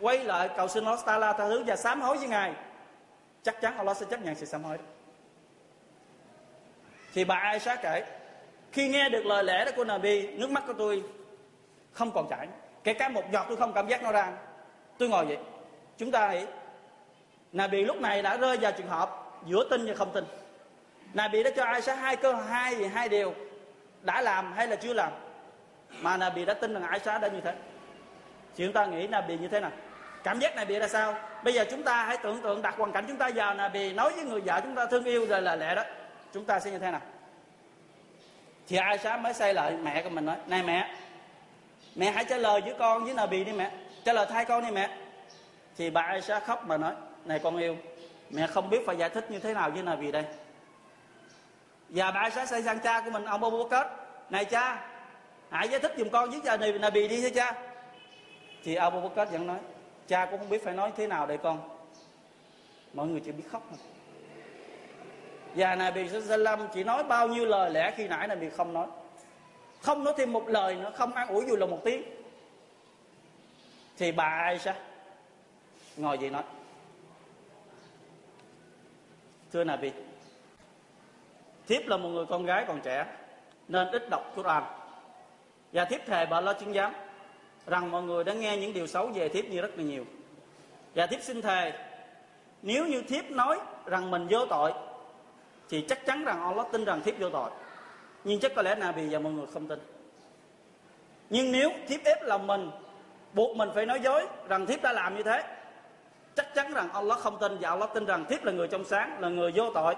Quay lại, cầu xin Allah Taala tha thứ và sám hối với ngài. Chắc chắn Allah sẽ chấp nhận sự sám hối đó. Thì bà Aisha kể, khi nghe được lời lẽ đó của Nabi, nước mắt của tôi không còn chảy. Kể cả một giọt tôi không cảm giác nó ra. Tôi ngồi vậy chúng ta nghĩ Nabi lúc này đã rơi vào trường hợp giữa tin và không tin. Nabi đã cho Aisha hai cơ hai hai điều đã làm hay là chưa làm. Mà Nabi đã tin rằng Aisha đã như thế thì chúng ta nghĩ là bị như thế nào? Cảm giác này bị là sao? Bây giờ chúng ta hãy tưởng tượng đặt hoàn cảnh chúng ta vào là bị nói với người vợ chúng ta thương yêu rồi là lẽ đó. Chúng ta sẽ như thế nào? Thì ai sáng mới say lại? Mẹ của mình nói, này mẹ mẹ hãy trả lời với con với Nabi đi mẹ. Trả lời thay con đi mẹ. Thì bà Aisha khóc mà nói, này con yêu, mẹ không biết phải giải thích như thế nào với Nabi đây. Và bà Aisha say sang cha của mình, ông Abu Bakr này cha, hãy giải thích giùm con với cha Nabi đi thưa cha thì Abu Bakr vẫn nói, cha cũng không biết phải nói thế nào đây con. Mọi người chỉ biết khóc thôi. Và Nabi Sallam chỉ nói bao nhiêu lời lẽ khi nãy Nabi không nói. Không nói thêm một lời nữa, không ăn ủi dù là một tiếng. Thì bà Aisha ngồi vậy nói? Thưa Nabi thiếp là một người con gái còn trẻ, nên ít đọc Quran. Và thiếp thề bà lo chứng giám rằng mọi người đã nghe những điều xấu về thiếp như rất là nhiều. Và thiếp xin thề, nếu như thiếp nói rằng mình vô tội, thì chắc chắn rằng Allah tin rằng thiếp vô tội. Nhưng chắc có lẽ Nabi và mọi người không tin. Nhưng nếu thiếp ép lòng mình, buộc mình phải nói dối rằng thiếp đã làm như thế, chắc chắn rằng Allah không tin và Allah tin rằng thiếp là người trong sáng, là người vô tội.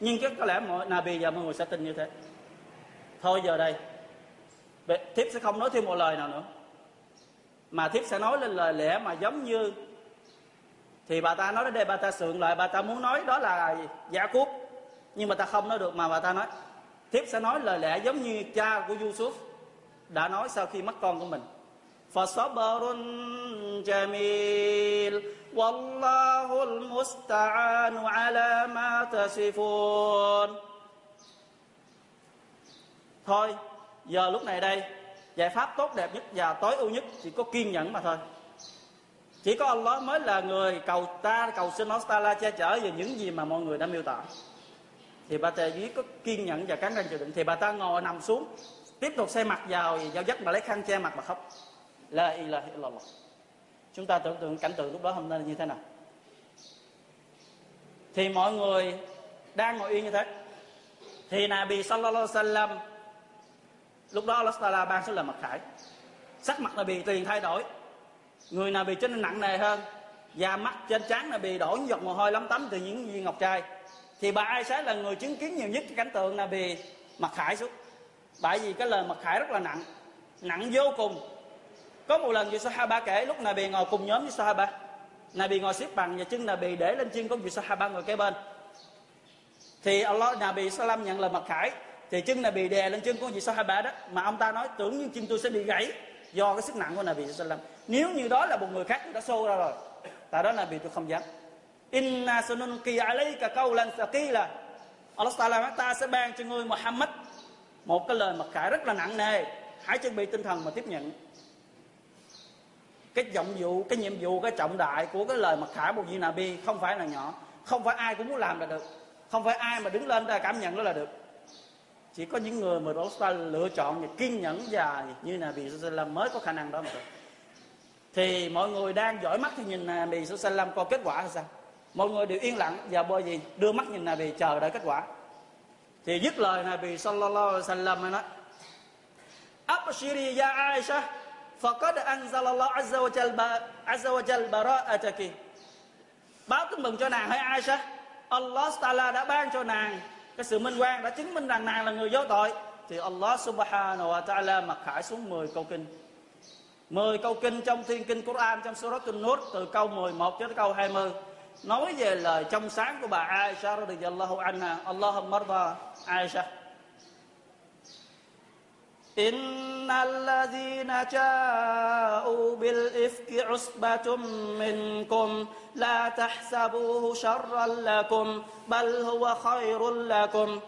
Nhưng chắc có lẽ mọi Nabi và mọi người sẽ tin như thế. Thôi giờ đây thiếp sẽ không nói thêm một lời nào nữa mà thiếp sẽ nói lên lời lẽ mà giống như thì bà ta nói đến đây bà ta sượng lại bà ta muốn nói đó là giả cút nhưng bà ta không nói được mà bà ta nói tiếp sẽ nói lời lẽ giống như cha của Yusuf đã nói sau khi mất con của mình فصبر جميل والله المستعان على ما تصفون thôi giờ lúc này đây, giải pháp tốt đẹp nhất và tối ưu nhất chỉ có kiên nhẫn mà thôi. Chỉ có Allah mới là người cầu ta, cầu xin Allah la che chở về những gì mà mọi người đã miêu tả. Thì bà ta chỉ có kiên nhẫn và cắn răng chịu đựng thì bà ta ngồi nằm xuống, tiếp tục xe mặt vào giao dắt mà lấy khăn che mặt mà khóc. La ilaha illallah. Chúng ta tưởng tượng cảnh tượng lúc đó hôm nay như thế nào? Thì mọi người đang ngồi yên như thế. Thì Nabi sallallahu alaihi wasallam lúc đó Allah Taala ban sẽ là mặt khải. Sắc mặt là bị tiền thay đổi. Người nào trở nên nặng nề hơn, da mắt trên trán Nabi đổ những giọt mồ hôi lấm tấm từ những viên ngọc trai. Thì bà ai sẽ là người chứng kiến nhiều nhất cái cảnh tượng là bị mặt khải xuống. Tại vì cái lời mặt khải rất là nặng nặng vô cùng. Có một lần vị Sahaba kể, lúc Nabi ngồi cùng nhóm với Sahaba. Nabi ngồi xếp bằng và chân Nabi để lên chân của vị Sahaba ngồi kế bên. Thì Allah, Nabi Salam nhận lời mặt khải thì chân Nabi đè lên chân của vị Sahaba đó. Mà ông ta nói, tưởng như chân tôi sẽ bị gãy do cái sức nặng của Nabi Sallam nếu như đó là một người khác, đã xô ra rồi. Tại đó Nabi tôi không dám. Inna sununki alayka qawlan thaqila. Allah Taala ta sẽ ban cho ngươi Muhammad một cái lời mặc khải rất là nặng nề. Hãy chuẩn bị tinh thần mà tiếp nhận. Cái giọng vụ, cái nhiệm vụ, cái trọng đại của cái lời mặc khải một vị nabi không phải là nhỏ. Không phải ai cũng muốn làm là được. Không phải ai mà đứng lên ra cảm nhận đó là được chỉ có những người mà đó ta lựa chọn và kiên nhẫn dài như là Nabi Sallam mới có khả năng đó mà thôi. Thì mọi người đang dõi mắt thì nhìn là Nabi Sallam coi kết quả là sao? Mọi người đều yên lặng và bởi gì đưa mắt nhìn là bị chờ đợi kết quả. Thì dứt lời là bị Sallallahu Alaihi Wasallam nói Abshiri ya Aisha Faqad anzalallahu azza wa jal azza wa jal bara'ataki. Báo tin mừng cho nàng hay Aisha, Allah Taala đã ban cho nàng cái sự minh quan đã chứng minh rằng nàng là người vô tội. Thì Allah subhanahu wa ta'ala mặc khải xuống 10 câu kinh. 10 câu kinh trong thiên kinh Quran, trong surat An-Nur từ câu 11 cho tới câu 20 nói về lời trong sáng của bà Aisha radhiyallahu anha. Allahumma arda Aisha. إن الذين جاءوا بالإفك عصبة منكم لا تحسبوه شرا لكم بل هو خير لكم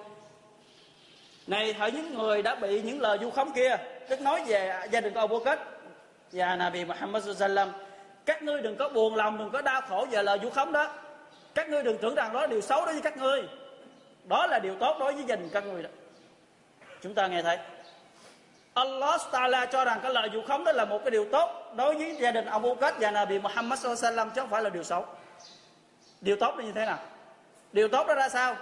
này hỡi những người đã bị những lời vu khống kia tức nói về gia đình của Abu Bakr và Nabi Muhammad sallam các ngươi đừng có buồn lòng đừng có đau khổ về lời vu khống đó các ngươi đừng tưởng rằng đó là điều xấu đối với các ngươi đó là điều tốt đối với gia đình các ngươi đó chúng ta nghe thấy Allah Taala cho rằng cái lợi dụ khống đó là một cái điều tốt đối với gia đình Abu Bakr và Nabi Muhammad sallallahu chứ không phải là điều xấu. Điều tốt là như thế nào? Điều tốt đó ra sao?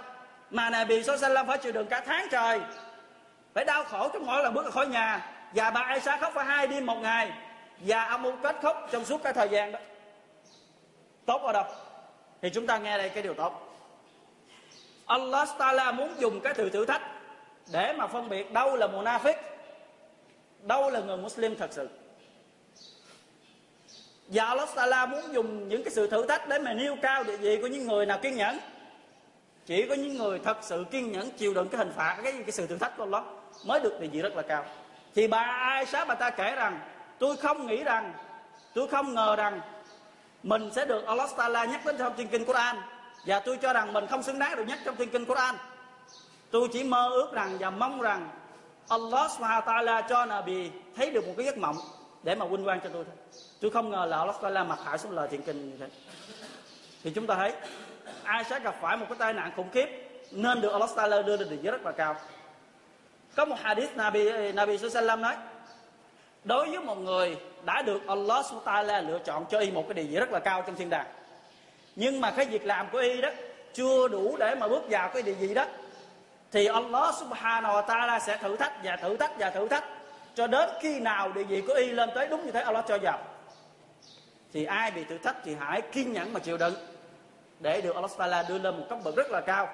Mà Nabi sallallahu phải chịu đựng cả tháng trời, phải đau khổ trong mỗi lần bước ra khỏi nhà và bà Aisha khóc phải hai đêm một ngày và Abu Bakr khóc trong suốt cái thời gian đó. Tốt ở đâu? Thì chúng ta nghe đây cái điều tốt. Allah Taala muốn dùng cái từ thử thách để mà phân biệt đâu là munafik đâu là người Muslim thật sự? Và Allah Taala muốn dùng những cái sự thử thách để mà nêu cao địa vị của những người nào kiên nhẫn. Chỉ có những người thật sự kiên nhẫn chịu đựng cái hình phạt, cái cái sự thử thách của Allah mới được địa vị rất là cao. Thì bà ai Aisha bà ta kể rằng, tôi không nghĩ rằng, tôi không ngờ rằng mình sẽ được Allah Taala nhắc đến trong thiên kinh Quran. Và tôi cho rằng mình không xứng đáng được nhắc trong thiên kinh Quran. Tôi chỉ mơ ước rằng và mong rằng Allah subhanahu ta'ala cho Nabi thấy được một cái giấc mộng để mà vinh quang cho tôi thôi. Tôi không ngờ là Allah ta'ala mặc hại xuống lời thiện kinh như thế. Thì chúng ta thấy, ai sẽ gặp phải một cái tai nạn khủng khiếp nên được Allah ta'ala đưa lên địa giới rất là cao. Có một hadith Nabi Nabi sallam nói, đối với một người đã được Allah subhanahu ta'ala lựa chọn cho y một cái địa vị rất là cao trong thiên đàng, nhưng mà cái việc làm của y đó chưa đủ để mà bước vào cái địa vị đó thì Allah subhanahu wa ta'ala sẽ thử thách và thử thách và thử thách. Cho đến khi nào địa vị của y lên tới đúng như thế, Allah cho vào. Thì ai bị thử thách thì hãy kiên nhẫn mà chịu đựng. Để được Allah ta'ala đưa lên một cấp bậc rất là cao.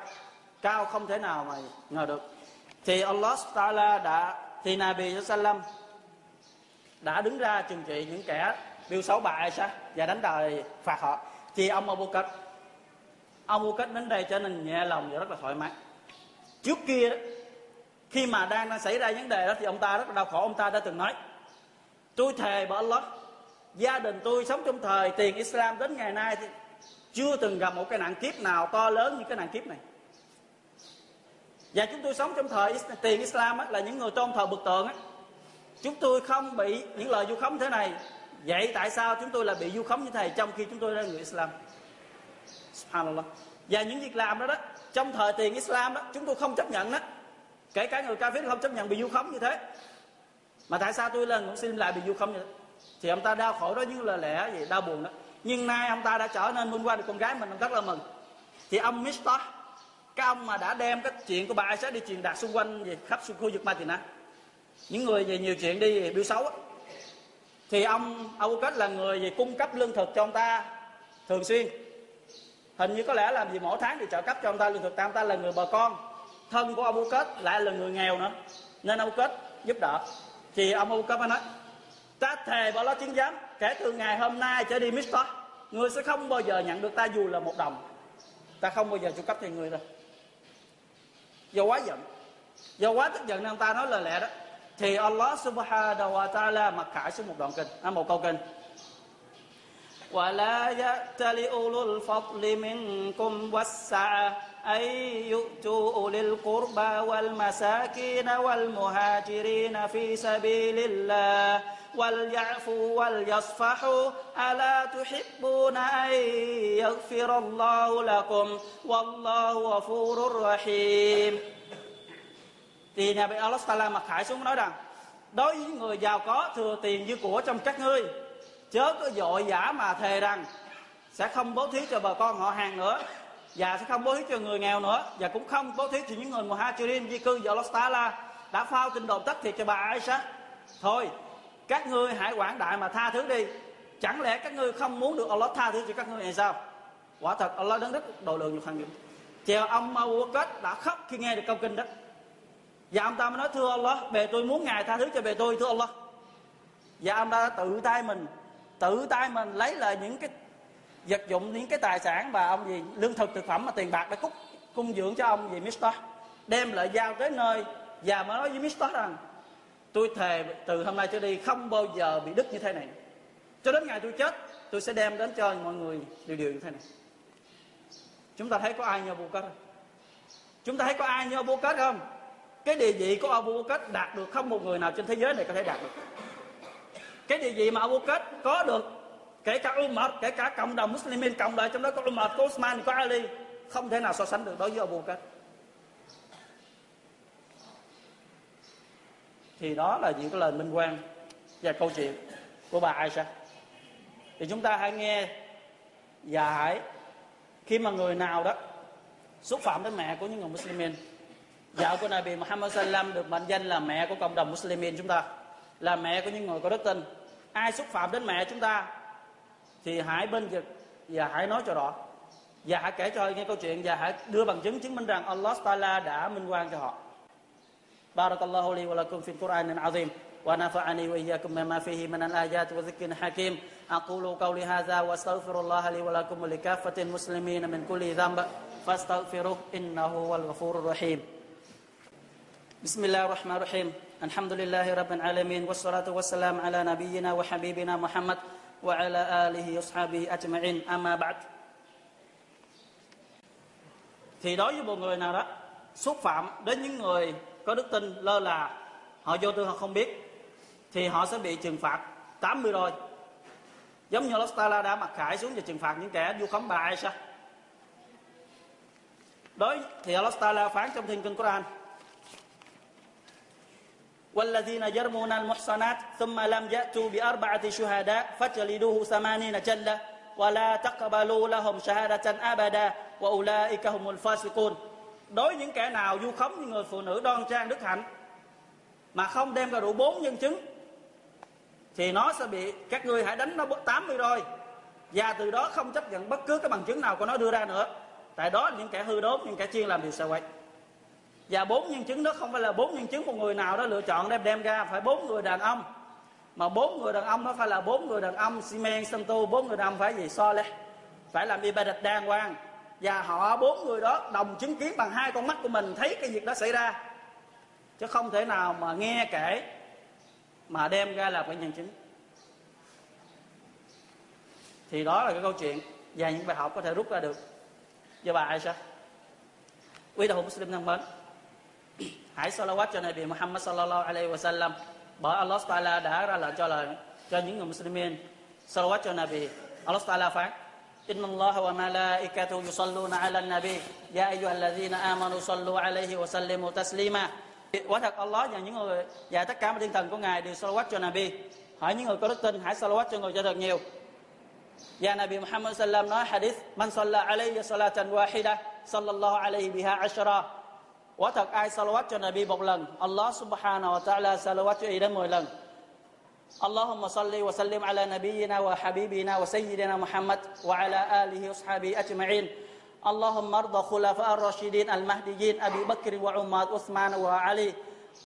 Cao không thể nào mà ngờ được. Thì Allah ta'ala đã, thì Nabi sallam đã đứng ra trừng trị những kẻ biêu xấu bà Aisha và đánh đời phạt họ. Thì ông Abu Bakr ông Abu Bakr đến đây trở nên nhẹ lòng và rất là thoải mái trước kia đó khi mà đang, đang xảy ra vấn đề đó thì ông ta rất là đau khổ. Ông ta đã từng nói tôi thề bởi Allah gia đình tôi sống trong thời tiền Islam đến ngày nay thì chưa từng gặp một cái nạn kiếp nào to lớn như cái nạn kiếp này. Và chúng tôi sống trong thời tiền Islam á, là những người tôn thờ bực tượng á. chúng tôi không bị những lời du khống thế này. Vậy tại sao chúng tôi lại bị du khống như thế này trong khi chúng tôi là người Islam? Subhanallah. Và những việc làm đó đó trong thời tiền Islam đó chúng tôi không chấp nhận đó. Kể cả người kafir không chấp nhận bị du khống như thế. Mà tại sao tôi lên cũng xin lại bị du khống như thế? Thì ông ta đau khổ đó như là lẽ gì? Đau buồn đó. Nhưng nay ông ta đã trở nên minh qua được con gái mình rất là mừng. Thì ông Mr. cái ông mà đã đem cái chuyện của bà sẽ đi truyền đạt xung quanh về khắp khu vực Madinah. Những người về nhiều chuyện đi biểu xấu á. Thì ông Abu Bakr là người về cung cấp lương thực cho ông ta thường xuyên hình như có lẽ làm gì mỗi tháng thì trợ cấp cho ông ta lương thực ta ông ta là người bà con. Thân của Abu Kết lại là người nghèo nữa. Nên Abu Kết giúp đỡ. Thì ông Abu Kết mới nói ta thề bảo lo chiến giám kể từ ngày hôm nay trở đi Mister người sẽ không bao giờ nhận được ta dù là một đồng. Ta không bao giờ chu cấp cho người đâu. Do quá giận do quá tức giận nên ông ta nói lời lẽ đó. Thì Allah subhanahu wa ta'ala mặc khải xuống một đoạn kinh. À, một câu kinh. ولا يأتل أولو الفضل منكم والسعة أن يؤتوا أولي القربى والمساكين والمهاجرين في سبيل الله وليعفوا وليصفحوا ألا تحبون أن يغفر الله لكم والله غفور رحيم thì nhà bị Allah Taala mặc khải xuống nói rằng đối với người giàu có thừa tiền dư của trong các ngươi chớ có dội giả mà thề rằng sẽ không bố thí cho bà con họ hàng nữa, và sẽ không bố thí cho người nghèo nữa, và cũng không bố thí cho những người muhajirin di cư do Lostala đã phao tin đồn tất thiệt cho bà Aisha thôi, các ngươi hãy quảng đại mà tha thứ đi. Chẳng lẽ các ngươi không muốn được Allah tha thứ cho các ngươi hay sao? Quả thật, Allah đấng rất độ lượng được hàng chèo ông Abu Bakr đã khóc khi nghe được câu kinh đó. Và ông ta mới nói, thưa Allah, bề tôi muốn ngài tha thứ cho bề tôi, thưa Allah. Và ông ta tự tay mình tự tay mình lấy lại những cái vật dụng, những cái tài sản và ông gì, lương thực thực phẩm mà tiền bạc đã cúc, cung dưỡng cho ông gì Mister đem lại giao tới nơi và mới nói với Mister rằng, tôi thề từ hôm nay trở đi không bao giờ bị đứt như thế này. Cho đến ngày tôi chết, tôi sẽ đem đến cho mọi người điều điều như thế này. Chúng ta thấy có ai như Abu không? Chúng ta thấy có ai như Abu Kết không? Cái địa vị của Abu Kết đạt được không một người nào trên thế giới này có thể đạt được cái điều gì mà Abu Bakr có được, kể cả Umar, kể cả cộng đồng Muslimin cộng đồng, trong đó có Umar, có Osman có Ali, không thể nào so sánh được đối với Abu Bakr thì đó là những cái lời minh quan và câu chuyện của bà Aisha. Thì chúng ta hãy nghe giải khi mà người nào đó xúc phạm đến mẹ của những người Muslimin vợ của Nabi Muhammad Sallam được mệnh danh là mẹ của cộng đồng Muslimin chúng ta là mẹ của những người có đức tin ai xúc phạm đến mẹ chúng ta thì hãy bên dịch và hãy nói cho rõ và hãy kể cho nghe câu chuyện và hãy đưa bằng chứng chứng minh rằng Allah Taala đã minh quan cho họ. Barakallahu li wa lakum fil Qur'an azim wa nafa'ani wa iyyakum bima fihi min al-ayat wa dhikrin hakim. Aqulu qawli hadha wa astaghfirullaha li wa lakum wa likaffatil muslimin min kulli dhanb fastaghfiruh innahu wal ghafurur rahim. Bismillahir rahmanir rahim. الحمد لله رب العالمين والصلاة والسلام على نبينا وحبيبنا محمد وعلى آله وأصحابه أجمعين أما بعد thì đối với một người nào đó xúc phạm đến những người có đức tin lơ là họ vô tư họ không biết thì họ sẽ bị trừng phạt 80 rồi giống như Allah Taala đã mặc khải xuống và trừng phạt những kẻ vu khống bà Aisha đối thì Allah Taala phán trong thiên kinh Quran والذين يرمون المحصنات ثم لم يأتوا بأربعة شهداء فجلدوه ثمانين جلة ولا تقبلوا لهم شهادة أبدا وأولئك هم الفاسقون đối những kẻ nào vu khống những người phụ nữ đoan trang đức hạnh mà không đem ra đủ bốn nhân chứng thì nó sẽ bị các ngươi hãy đánh nó 80 rồi và từ đó không chấp nhận bất cứ cái bằng chứng nào của nó đưa ra nữa tại đó những kẻ hư đốn những kẻ chuyên làm điều sai quậy và bốn nhân chứng đó không phải là bốn nhân chứng một người nào đó lựa chọn đem đem ra, phải bốn người đàn ông. Mà bốn người đàn ông nó phải là bốn người đàn ông xi men tu bốn người đàn ông phải gì so lên phải làm ibadat đàng hoàng. Và họ, bốn người đó, đồng chứng kiến bằng hai con mắt của mình, thấy cái việc đó xảy ra. Chứ không thể nào mà nghe kể, mà đem ra là cái nhân chứng. Thì đó là cái câu chuyện và những bài học có thể rút ra được. Do bà sao? Quý đạo hữu Muslim thân mến hãy salawat cho Nabi Muhammad sallallahu alaihi wasallam bởi Allah Taala đã ra lệnh cho lời cho những người Muslimin salawat cho Nabi Allah Taala phán إن الله وملائكته يصلون على النبي يا أيها الذين آمنوا صلوا عليه وسلموا تسليما quả thật Allah và những người và tất cả mọi thiên thần của ngài đều salawat cho Nabi hỏi những người có đức tin hãy salawat cho người cho thật nhiều và Nabi Muhammad sallam nói hadith man salla alayhi salatan wahida sallallahu alayhi biha ashra quả thật ai salawat cho Nabi một lần. Allah subhanahu wa ta'ala salawat cho y đến 10 lần اللهم صل وسلم على نبينا وحبيبنا وسيدنا محمد وعلى آله وصحبه أجمعين اللهم ارض خلفاء الراشدين المهديين أبي بكر وعمر وعثمان وعلي